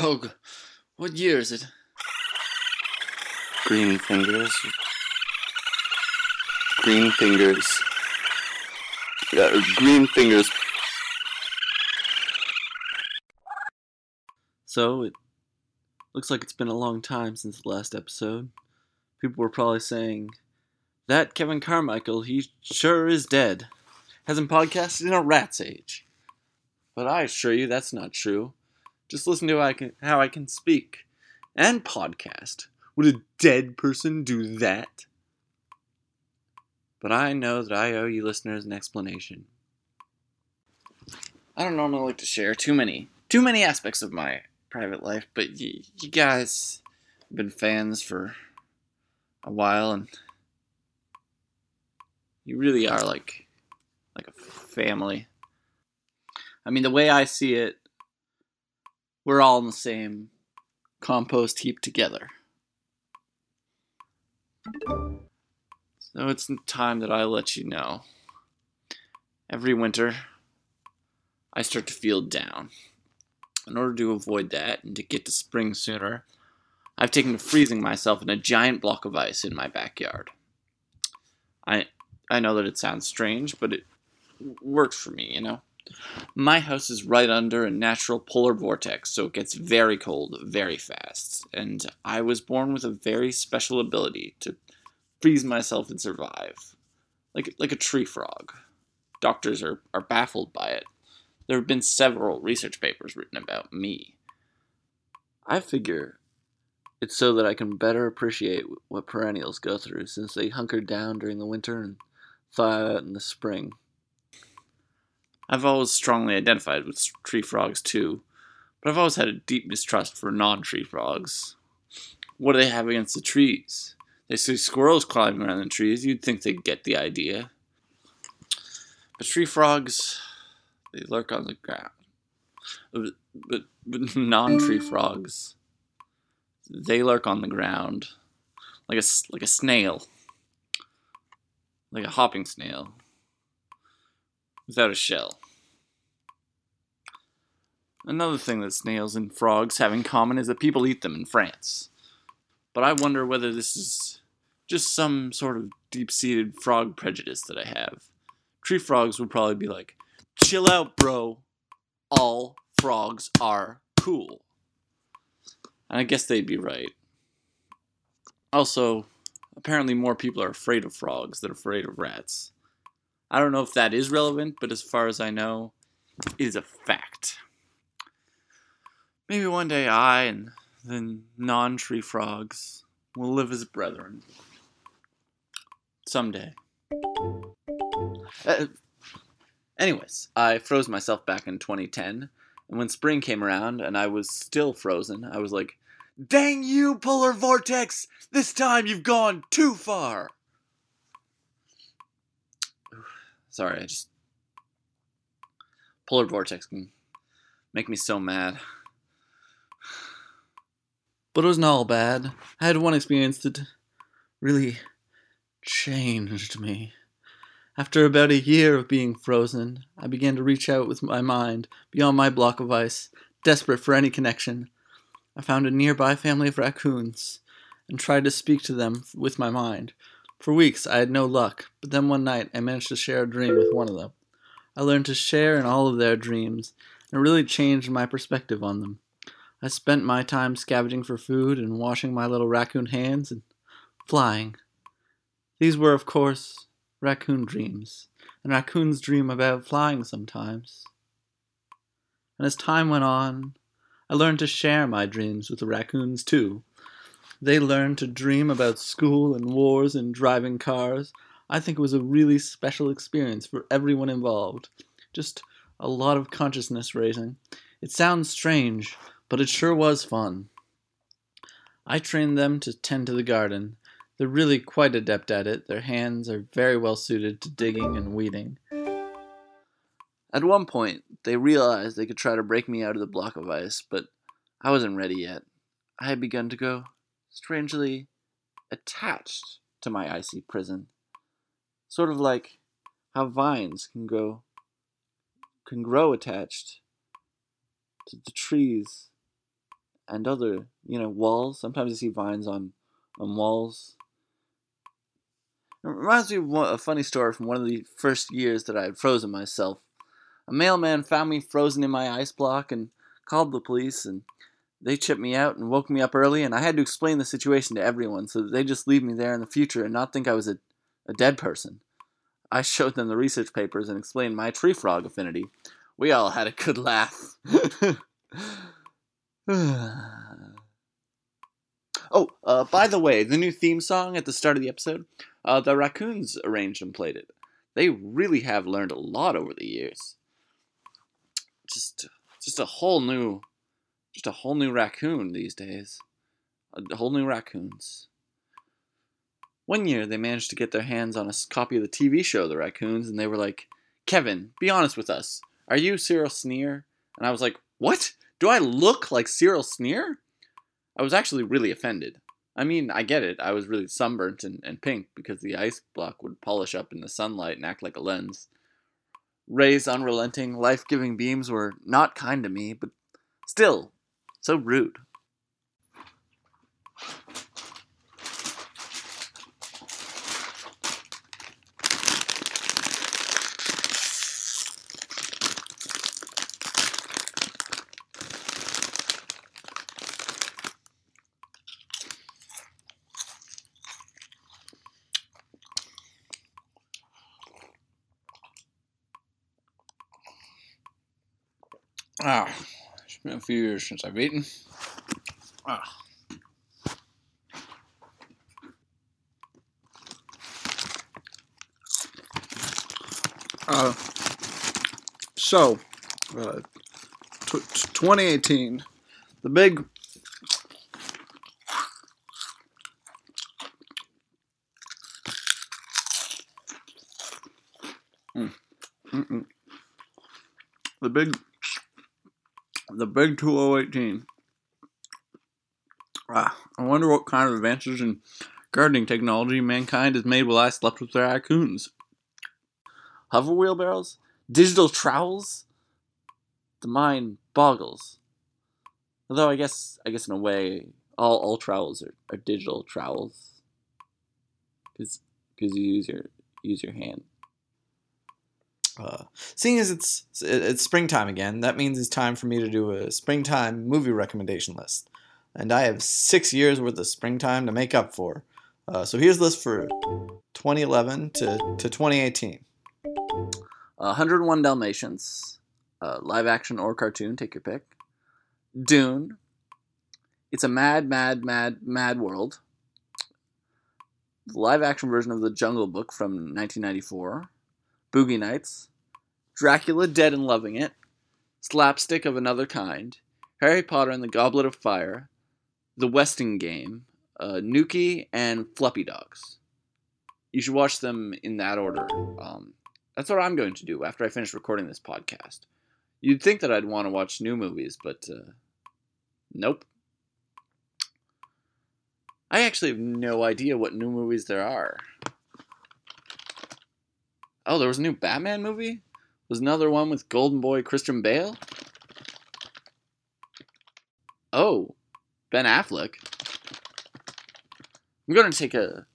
Oh, what year is it? Green fingers. Green fingers. Yeah, green fingers. So, it looks like it's been a long time since the last episode. People were probably saying, That Kevin Carmichael, he sure is dead. Hasn't podcasted in a rat's age. But I assure you that's not true. Just listen to how I can, how I can speak and podcast. Would a dead person do that? But I know that I owe you listeners an explanation. I don't normally like to share too many too many aspects of my private life, but y- you guys have been fans for a while, and you really are like like a family. I mean, the way I see it, we're all in the same compost heap together. So it's time that I let you know. Every winter, I start to feel down. In order to avoid that and to get to spring sooner, I've taken to freezing myself in a giant block of ice in my backyard. I I know that it sounds strange, but it works for me, you know. My house is right under a natural polar vortex, so it gets very cold very fast. And I was born with a very special ability to freeze myself and survive. Like like a tree frog. Doctors are, are baffled by it. There have been several research papers written about me. I figure it's so that I can better appreciate what perennials go through since they hunker down during the winter and thaw out in the spring. I've always strongly identified with tree frogs too, but I've always had a deep distrust for non tree frogs. What do they have against the trees? They see squirrels climbing around the trees, you'd think they'd get the idea. But tree frogs, they lurk on the ground. But, but, but non tree frogs, they lurk on the ground like a, like a snail, like a hopping snail without a shell. Another thing that snails and frogs have in common is that people eat them in France. But I wonder whether this is just some sort of deep seated frog prejudice that I have. Tree frogs would probably be like, chill out, bro. All frogs are cool. And I guess they'd be right. Also, apparently more people are afraid of frogs than afraid of rats. I don't know if that is relevant, but as far as I know, it is a fact. Maybe one day I and the non tree frogs will live as brethren. Someday. Uh, anyways, I froze myself back in 2010, and when spring came around and I was still frozen, I was like, Dang you, polar vortex! This time you've gone too far! Sorry, I just. Polar vortex can make me so mad. But it wasn't all bad. I had one experience that really changed me. After about a year of being frozen, I began to reach out with my mind beyond my block of ice, desperate for any connection. I found a nearby family of raccoons and tried to speak to them with my mind. For weeks, I had no luck, but then one night I managed to share a dream with one of them. I learned to share in all of their dreams, and it really changed my perspective on them. I spent my time scavenging for food and washing my little raccoon hands and flying. These were, of course, raccoon dreams, and raccoons dream about flying sometimes. And as time went on, I learned to share my dreams with the raccoons too. They learned to dream about school and wars and driving cars. I think it was a really special experience for everyone involved. Just a lot of consciousness raising. It sounds strange, but it sure was fun. I trained them to tend to the garden. They're really quite adept at it. Their hands are very well suited to digging and weeding. At one point, they realized they could try to break me out of the block of ice, but I wasn't ready yet. I had begun to go strangely attached to my icy prison. Sort of like how vines can go can grow attached to the trees and other, you know, walls. Sometimes you see vines on on walls. It reminds me of a funny story from one of the first years that I had frozen myself. A mailman found me frozen in my ice block and called the police, and they chipped me out and woke me up early, and I had to explain the situation to everyone so that they just leave me there in the future and not think I was a, a dead person. I showed them the research papers and explained my tree frog affinity. We all had a good laugh. oh, uh, by the way, the new theme song at the start of the episode, uh, the raccoons arranged and played it. They really have learned a lot over the years. Just, just a whole new, just a whole new raccoon these days. A whole new raccoons. One year, they managed to get their hands on a copy of the TV show The Raccoons, and they were like, Kevin, be honest with us. Are you Cyril Sneer? And I was like, What? Do I look like Cyril Sneer? I was actually really offended. I mean, I get it. I was really sunburnt and, and pink because the ice block would polish up in the sunlight and act like a lens. Ray's unrelenting, life giving beams were not kind to me, but still, so rude. Ah, it's been a few years since I've eaten. Ah. Uh, so, uh, t- t- 2018, the big. Mm. Mm-mm. The big. The big 2018. Ah, I wonder what kind of advances in gardening technology mankind has made while I slept with the raccoons. Hover wheelbarrows? Digital trowels? The mind boggles. Although I guess I guess in a way all, all trowels are, are digital trowels. Cause, Cause you use your use your hand. Uh, seeing as it's it's springtime again, that means it's time for me to do a springtime movie recommendation list, and I have six years worth of springtime to make up for. Uh, so here's the list for 2011 to, to 2018. Uh, 101 Dalmatians, uh, live action or cartoon, take your pick. Dune. It's a mad, mad, mad, mad world. The live action version of The Jungle Book from 1994. Boogie Nights. Dracula Dead and Loving It. Slapstick of Another Kind. Harry Potter and the Goblet of Fire. The Westing Game. Uh, Nukie and Fluffy Dogs. You should watch them in that order. Um, that's what I'm going to do after I finish recording this podcast. You'd think that I'd want to watch new movies, but uh, nope. I actually have no idea what new movies there are. Oh, there was a new Batman movie? Was another one with Golden Boy Christian Bale? Oh, Ben Affleck. I'm gonna take a.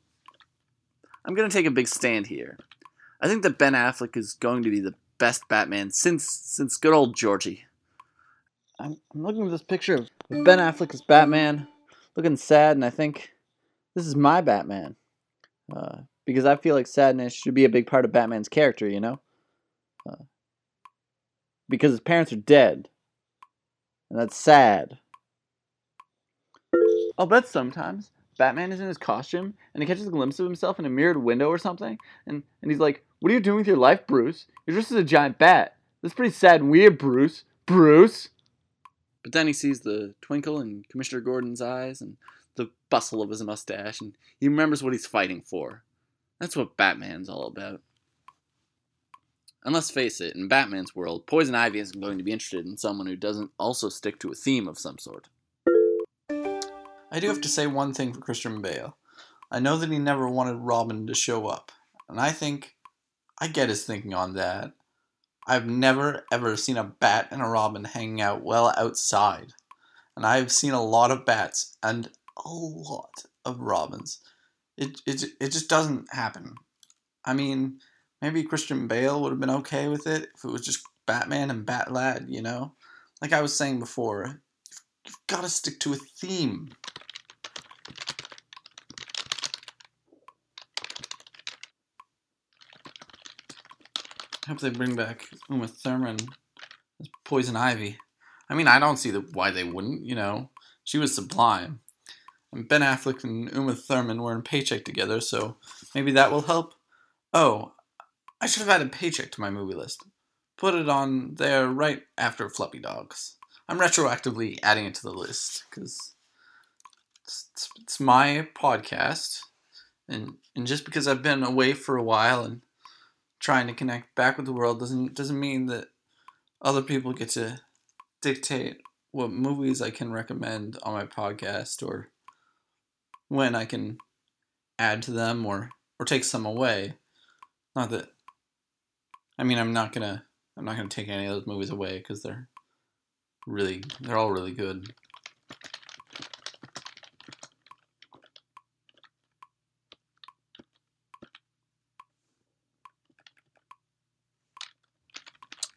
I'm gonna take a big stand here. I think that Ben Affleck is going to be the best Batman since since good old Georgie. I'm, I'm looking at this picture of Ben Affleck as Batman, looking sad, and I think this is my Batman. Uh, because I feel like sadness should be a big part of Batman's character, you know? Uh, because his parents are dead. And that's sad. I'll bet sometimes Batman is in his costume and he catches a glimpse of himself in a mirrored window or something, and, and he's like, What are you doing with your life, Bruce? You're just as a giant bat. That's pretty sad and weird, Bruce. Bruce! But then he sees the twinkle in Commissioner Gordon's eyes and the bustle of his mustache, and he remembers what he's fighting for. That's what Batman's all about. And let's face it, in Batman's world, Poison Ivy isn't going to be interested in someone who doesn't also stick to a theme of some sort. I do have to say one thing for Christian Bale. I know that he never wanted Robin to show up, and I think I get his thinking on that. I've never ever seen a bat and a robin hanging out well outside. and I've seen a lot of bats and a lot of robins. It it it just doesn't happen. I mean, maybe Christian Bale would have been okay with it if it was just Batman and Bat Lad, you know? Like I was saying before, you've got to stick to a theme. I hope they bring back Uma Thurman as Poison Ivy. I mean, I don't see the, why they wouldn't, you know. She was sublime. And Ben Affleck and Uma Thurman were in Paycheck together, so maybe that will help. Oh, I should have added Paycheck to my movie list. Put it on there right after Fluffy Dogs. I'm retroactively adding it to the list because it's, it's, it's my podcast, and and just because I've been away for a while and trying to connect back with the world doesn't doesn't mean that other people get to dictate what movies I can recommend on my podcast or when I can add to them or or take some away. Not that I mean I'm not gonna I'm not gonna take any of those movies away because they're really they're all really good.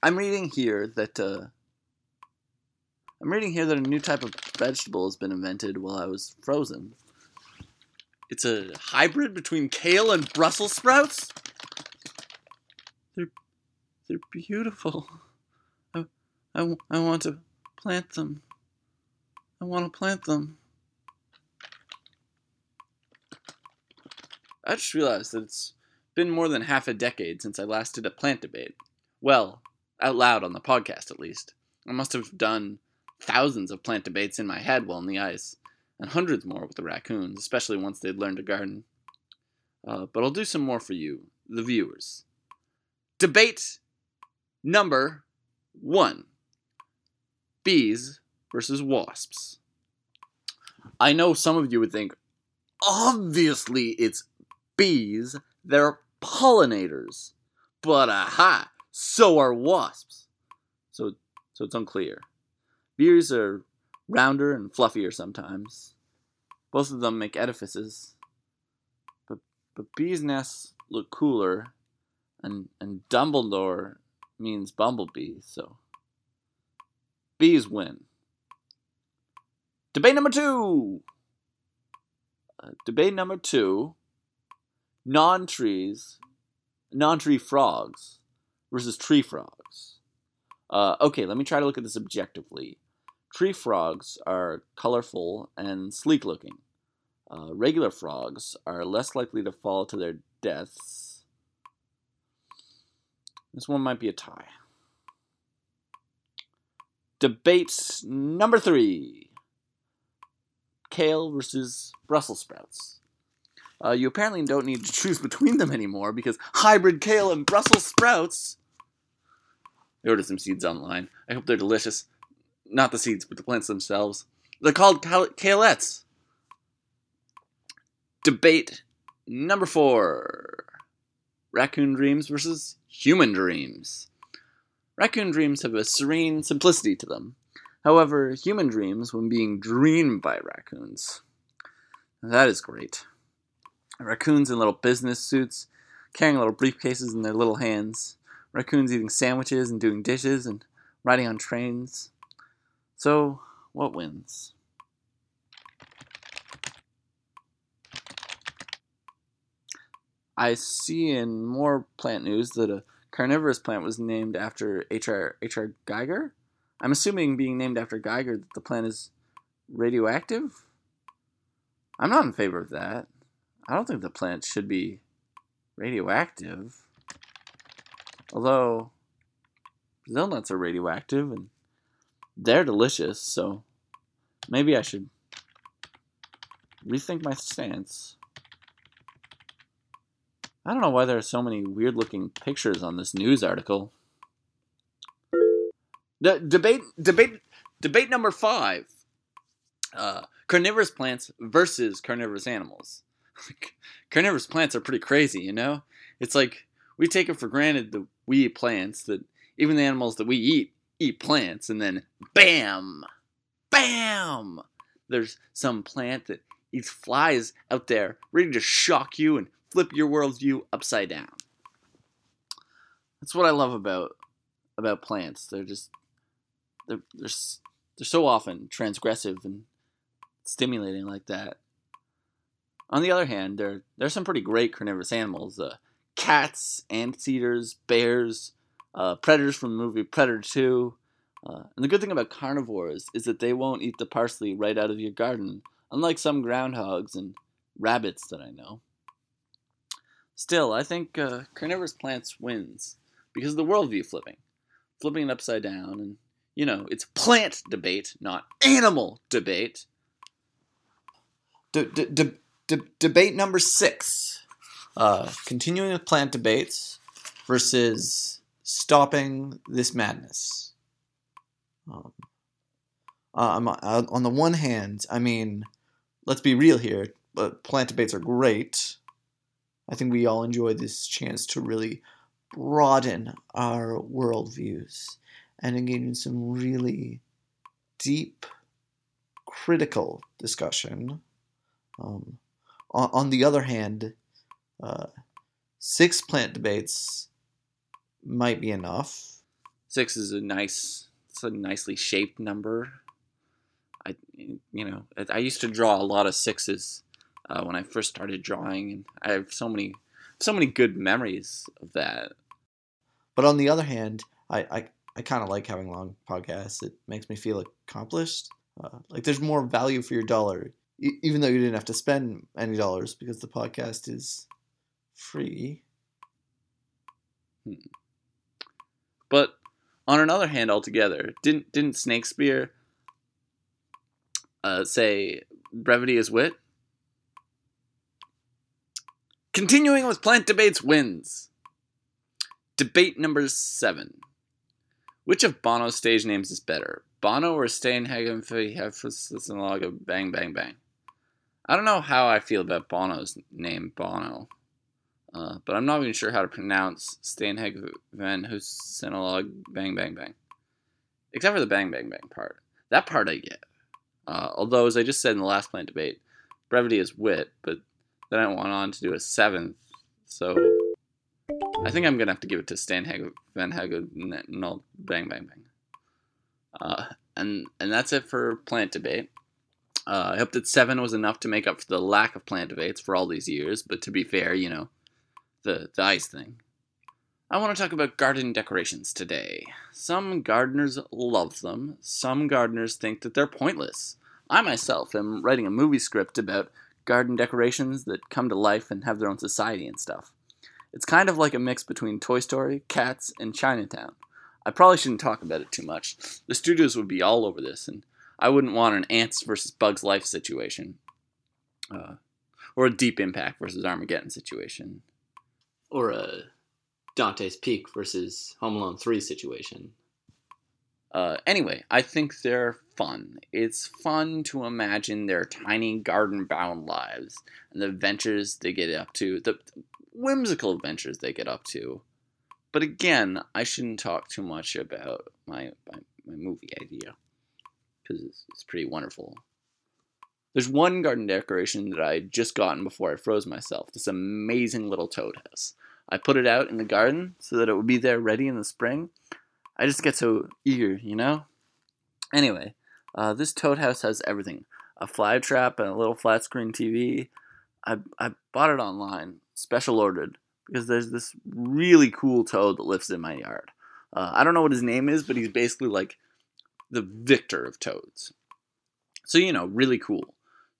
I'm reading here that uh, I'm reading here that a new type of vegetable has been invented while I was frozen. It's a hybrid between kale and Brussels sprouts. They're they're beautiful. I, I, I want to plant them. I want to plant them. I just realized that it's been more than half a decade since I last did a plant debate. Well, out loud on the podcast at least. I must have done thousands of plant debates in my head while on the ice, and hundreds more with the raccoons, especially once they'd learned to garden. Uh, but I'll do some more for you, the viewers. Debate number one Bees versus wasps. I know some of you would think, obviously it's bees, they're pollinators. But aha, so are wasps. So, so it's unclear. Bees are rounder and fluffier sometimes. Both of them make edifices. But, but bees' nests look cooler, and, and Dumbledore means bumblebee, so bees win. Debate number two. Uh, debate number two non trees, non tree frogs versus tree frogs. Uh, okay, let me try to look at this objectively. Tree frogs are colorful and sleek looking. Uh, regular frogs are less likely to fall to their deaths. This one might be a tie. Debate number three kale versus Brussels sprouts. Uh, you apparently don't need to choose between them anymore because hybrid kale and Brussels sprouts. I ordered some seeds online. I hope they're delicious. Not the seeds, but the plants themselves. They're called cal- Debate number four Raccoon dreams versus human dreams. Raccoon dreams have a serene simplicity to them. However, human dreams when being dreamed by raccoons. That is great. Raccoons in little business suits, carrying little briefcases in their little hands. Raccoons eating sandwiches and doing dishes and riding on trains. So, what wins? I see in more plant news that a carnivorous plant was named after H.R. H.R. Geiger. I'm assuming being named after Geiger that the plant is radioactive. I'm not in favor of that. I don't think the plant should be radioactive. Although Brazil nuts are radioactive and they're delicious, so maybe I should rethink my stance. I don't know why there are so many weird looking pictures on this news article. The debate debate debate number five. Uh, carnivorous plants versus carnivorous animals. carnivorous plants are pretty crazy, you know? It's like we take it for granted that we eat plants, that even the animals that we eat eat plants, and then bam! Bam! There's some plant that eats flies out there, ready to shock you and flip your worldview upside down. That's what I love about about plants. They're just they're they're they're so often transgressive and stimulating like that. On the other hand, there there's some pretty great carnivorous animals. Uh, cats, anteaters, bears, uh, predators from the movie Predator 2. Uh, and the good thing about carnivores is that they won't eat the parsley right out of your garden, unlike some groundhogs and rabbits that I know. Still, I think uh, carnivorous plants wins because of the worldview flipping, flipping it upside down, and you know it's plant debate, not animal debate. Debate number six. Uh, continuing with plant debates versus stopping this madness. Um, uh, uh, on the one hand, I mean, let's be real here, but plant debates are great. I think we all enjoy this chance to really broaden our worldviews and engage in some really deep, critical discussion. Um, on, on the other hand, uh, six plant debates might be enough. Six is a nice, it's a nicely shaped number. I, you know, I- used to draw a lot of sixes uh, when I first started drawing, and I have so many, so many good memories of that. But on the other hand, I, I, I kind of like having long podcasts. It makes me feel accomplished. Uh, like there's more value for your dollar, e- even though you didn't have to spend any dollars because the podcast is free. But on another hand, altogether, didn't didn't Snakespeare uh, say brevity is wit? Continuing with plant debates wins. Debate number seven. Which of Bono's stage names is better, Bono or Steinhagen Bang Bang Bang? I don't know how I feel about Bono's name, Bono. Uh, but I'm not even sure how to pronounce Steinheg Van Husenolog Bang Bang Bang. Except for the Bang Bang Bang part. That part I get. Uh, although, as I just said in the last plant debate, brevity is wit, but then I went on to do a seventh, so I think I'm going to have to give it to Stan Steinheg Van Husenolog Bang Bang Bang. Uh, and, and that's it for plant debate. Uh, I hope that seven was enough to make up for the lack of plant debates for all these years, but to be fair, you know, the, the ice thing. I want to talk about garden decorations today. Some gardeners love them, some gardeners think that they're pointless. I myself am writing a movie script about garden decorations that come to life and have their own society and stuff. It's kind of like a mix between Toy Story, Cats, and Chinatown. I probably shouldn't talk about it too much. The studios would be all over this, and I wouldn't want an Ants versus Bugs Life situation. Uh, or a Deep Impact versus Armageddon situation. Or a Dante's Peak versus Home Alone 3 situation. Uh, anyway, I think they're fun. It's fun to imagine their tiny garden bound lives and the adventures they get up to, the whimsical adventures they get up to. But again, I shouldn't talk too much about my, my, my movie idea because it's, it's pretty wonderful. There's one garden decoration that I had just gotten before I froze myself this amazing little toad house. I put it out in the garden so that it would be there ready in the spring. I just get so eager, you know? Anyway, uh, this toad house has everything a fly trap and a little flat screen TV. I, I bought it online, special ordered, because there's this really cool toad that lives in my yard. Uh, I don't know what his name is, but he's basically like the victor of toads. So, you know, really cool.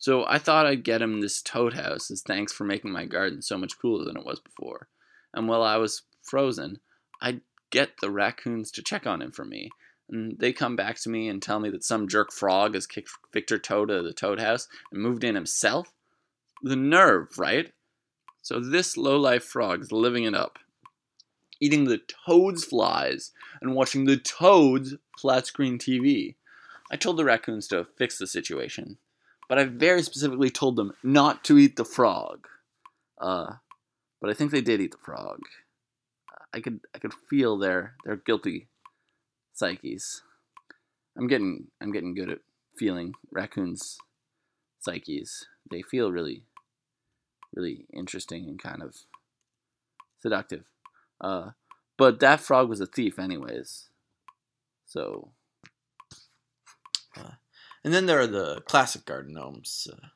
So I thought I'd get him this toad house as thanks for making my garden so much cooler than it was before. And while I was frozen, I'd get the raccoons to check on him for me. And they come back to me and tell me that some jerk frog has kicked Victor Toad out of the toad house and moved in himself. The nerve, right? So this low-life frog is living it up, eating the toad's flies and watching the toad's flat-screen TV. I told the raccoons to fix the situation, but I very specifically told them not to eat the frog. Uh, but I think they did eat the frog. I could I could feel their their guilty psyches. I'm getting I'm getting good at feeling raccoons' psyches. They feel really, really interesting and kind of seductive. Uh, but that frog was a thief, anyways. So And then there are the classic garden gnomes. Uh,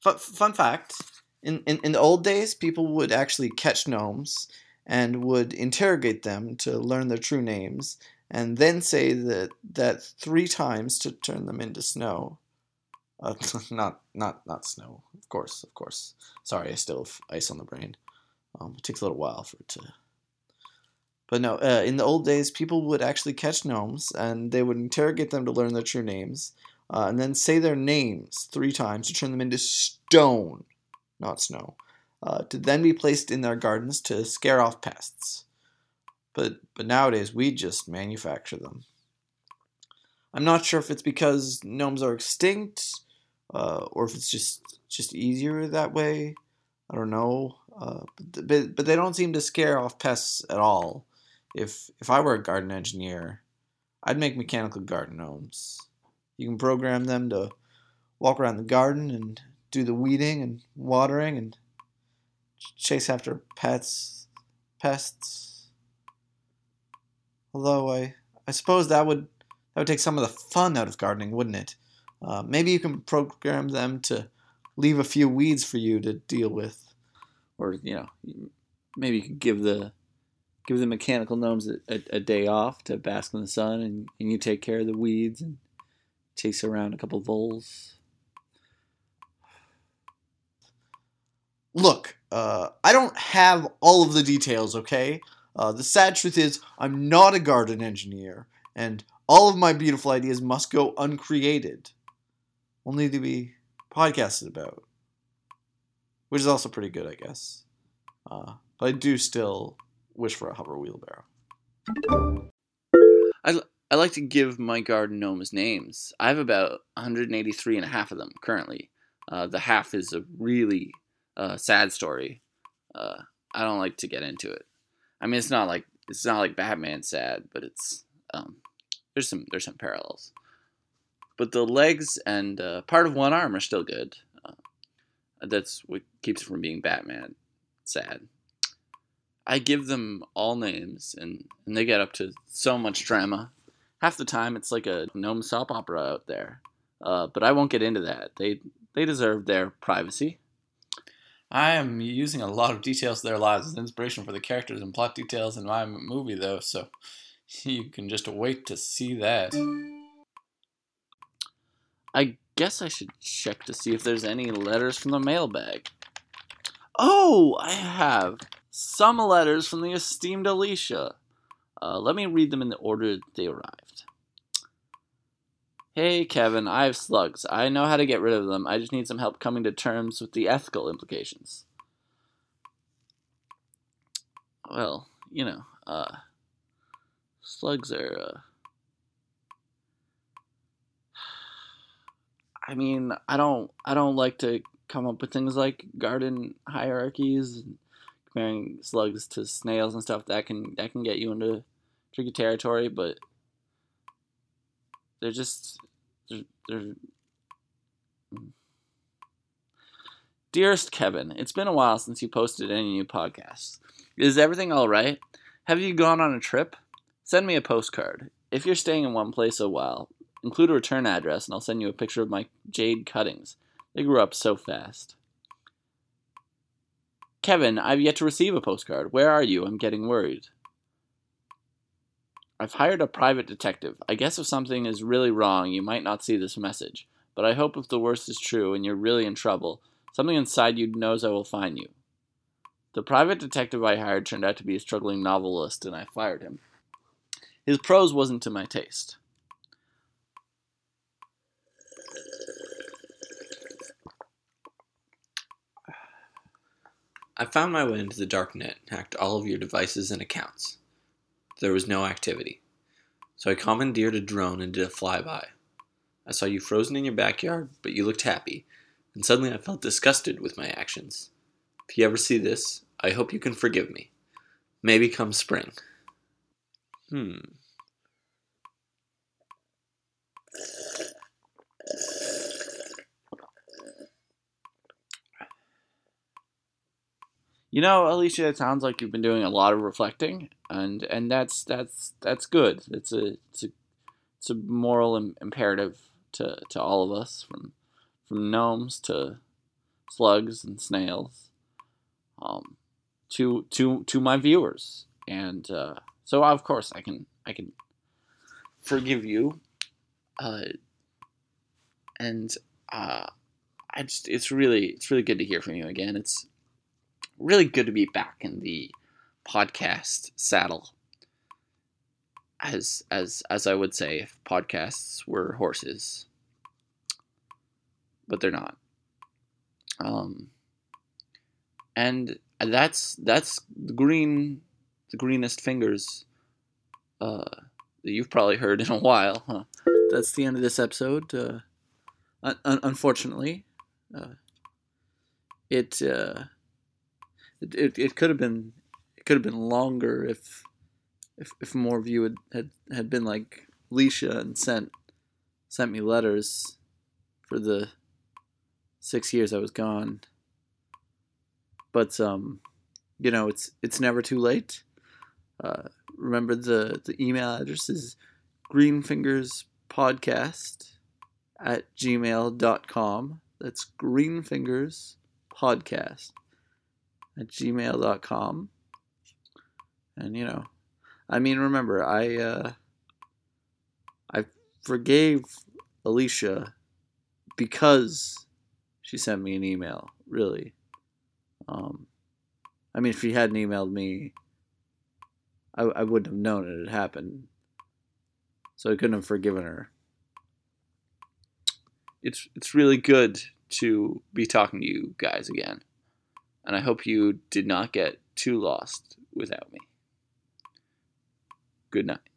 fun, fun fact: in, in in the old days, people would actually catch gnomes and would interrogate them to learn their true names, and then say that that three times to turn them into snow. Uh, not not not snow, of course, of course. Sorry, I still have ice on the brain. Um, it takes a little while for it to. But no, uh, in the old days, people would actually catch gnomes and they would interrogate them to learn their true names, uh, and then say their names three times to turn them into stone, not snow, uh, to then be placed in their gardens to scare off pests. But but nowadays we just manufacture them. I'm not sure if it's because gnomes are extinct, uh, or if it's just just easier that way. I don't know, uh, but, but but they don't seem to scare off pests at all. If if I were a garden engineer, I'd make mechanical garden gnomes. You can program them to walk around the garden and do the weeding and watering and chase after pets, pests. Although I, I suppose that would that would take some of the fun out of gardening, wouldn't it? Uh, maybe you can program them to leave a few weeds for you to deal with. or you know, maybe you could give the give the mechanical gnomes a, a, a day off to bask in the sun, and, and you take care of the weeds and chase around a couple voles. Look, uh, I don't have all of the details, okay? Uh, the sad truth is, I'm not a garden engineer, and all of my beautiful ideas must go uncreated, only to be podcasted about. Which is also pretty good, I guess. Uh, but I do still wish for a hover wheelbarrow. I like to give my garden gnomes names. I have about 183 and a half of them currently. Uh, the half is a really uh, sad story. Uh, I don't like to get into it. I mean, it's not like it's not like Batman sad, but it's um, there's some there's some parallels. But the legs and uh, part of one arm are still good. Uh, that's what keeps it from being Batman sad. I give them all names, and, and they get up to so much drama half the time it's like a gnome soap opera out there. Uh, but I won't get into that. They they deserve their privacy. I am using a lot of details of their lives as inspiration for the characters and plot details in my movie, though, so you can just wait to see that. I guess I should check to see if there's any letters from the mailbag. Oh, I have some letters from the esteemed Alicia. Uh, let me read them in the order they arrived. Hey, Kevin, I have slugs. I know how to get rid of them. I just need some help coming to terms with the ethical implications. Well, you know, uh, slugs are, uh, I mean, I don't, I don't like to come up with things like garden hierarchies and comparing slugs to snails and stuff. That can, that can get you into tricky territory, but they're just they're, they're Dearest Kevin, it's been a while since you posted any new podcasts. Is everything all right? Have you gone on a trip? Send me a postcard. If you're staying in one place a while, include a return address and I'll send you a picture of my jade cuttings. They grew up so fast. Kevin, I've yet to receive a postcard. Where are you? I'm getting worried. I've hired a private detective. I guess if something is really wrong, you might not see this message. But I hope if the worst is true and you're really in trouble, something inside you knows I will find you. The private detective I hired turned out to be a struggling novelist, and I fired him. His prose wasn't to my taste. I found my way into the darknet and hacked all of your devices and accounts. There was no activity. So I commandeered a drone and did a flyby. I saw you frozen in your backyard, but you looked happy, and suddenly I felt disgusted with my actions. If you ever see this, I hope you can forgive me. Maybe come spring. Hmm. You know, Alicia, it sounds like you've been doing a lot of reflecting, and and that's that's that's good. It's a it's a it's a moral Im- imperative to, to all of us, from from gnomes to slugs and snails, um, to to to my viewers, and uh, so of course I can I can forgive you, uh, and uh, I just it's really it's really good to hear from you again. It's really good to be back in the podcast saddle. As as as I would say if podcasts were horses. But they're not. Um and that's that's the green the greenest fingers uh that you've probably heard in a while, huh? That's the end of this episode. Uh, un- un- unfortunately, uh, it, uh, it it it could have been could have been longer if if if more of you had had, had been like Leisha and sent sent me letters for the six years I was gone. But um, you know, it's it's never too late. Uh, remember the the email address is greenfingerspodcast at gmail.com. That's greenfingerspodcast at gmail.com. And you know, I mean, remember, I uh, I forgave Alicia because she sent me an email. Really, um, I mean, if she hadn't emailed me, I, I wouldn't have known it had happened. So I couldn't have forgiven her. it's it's really good to be talking to you guys again. And I hope you did not get too lost without me. Good night.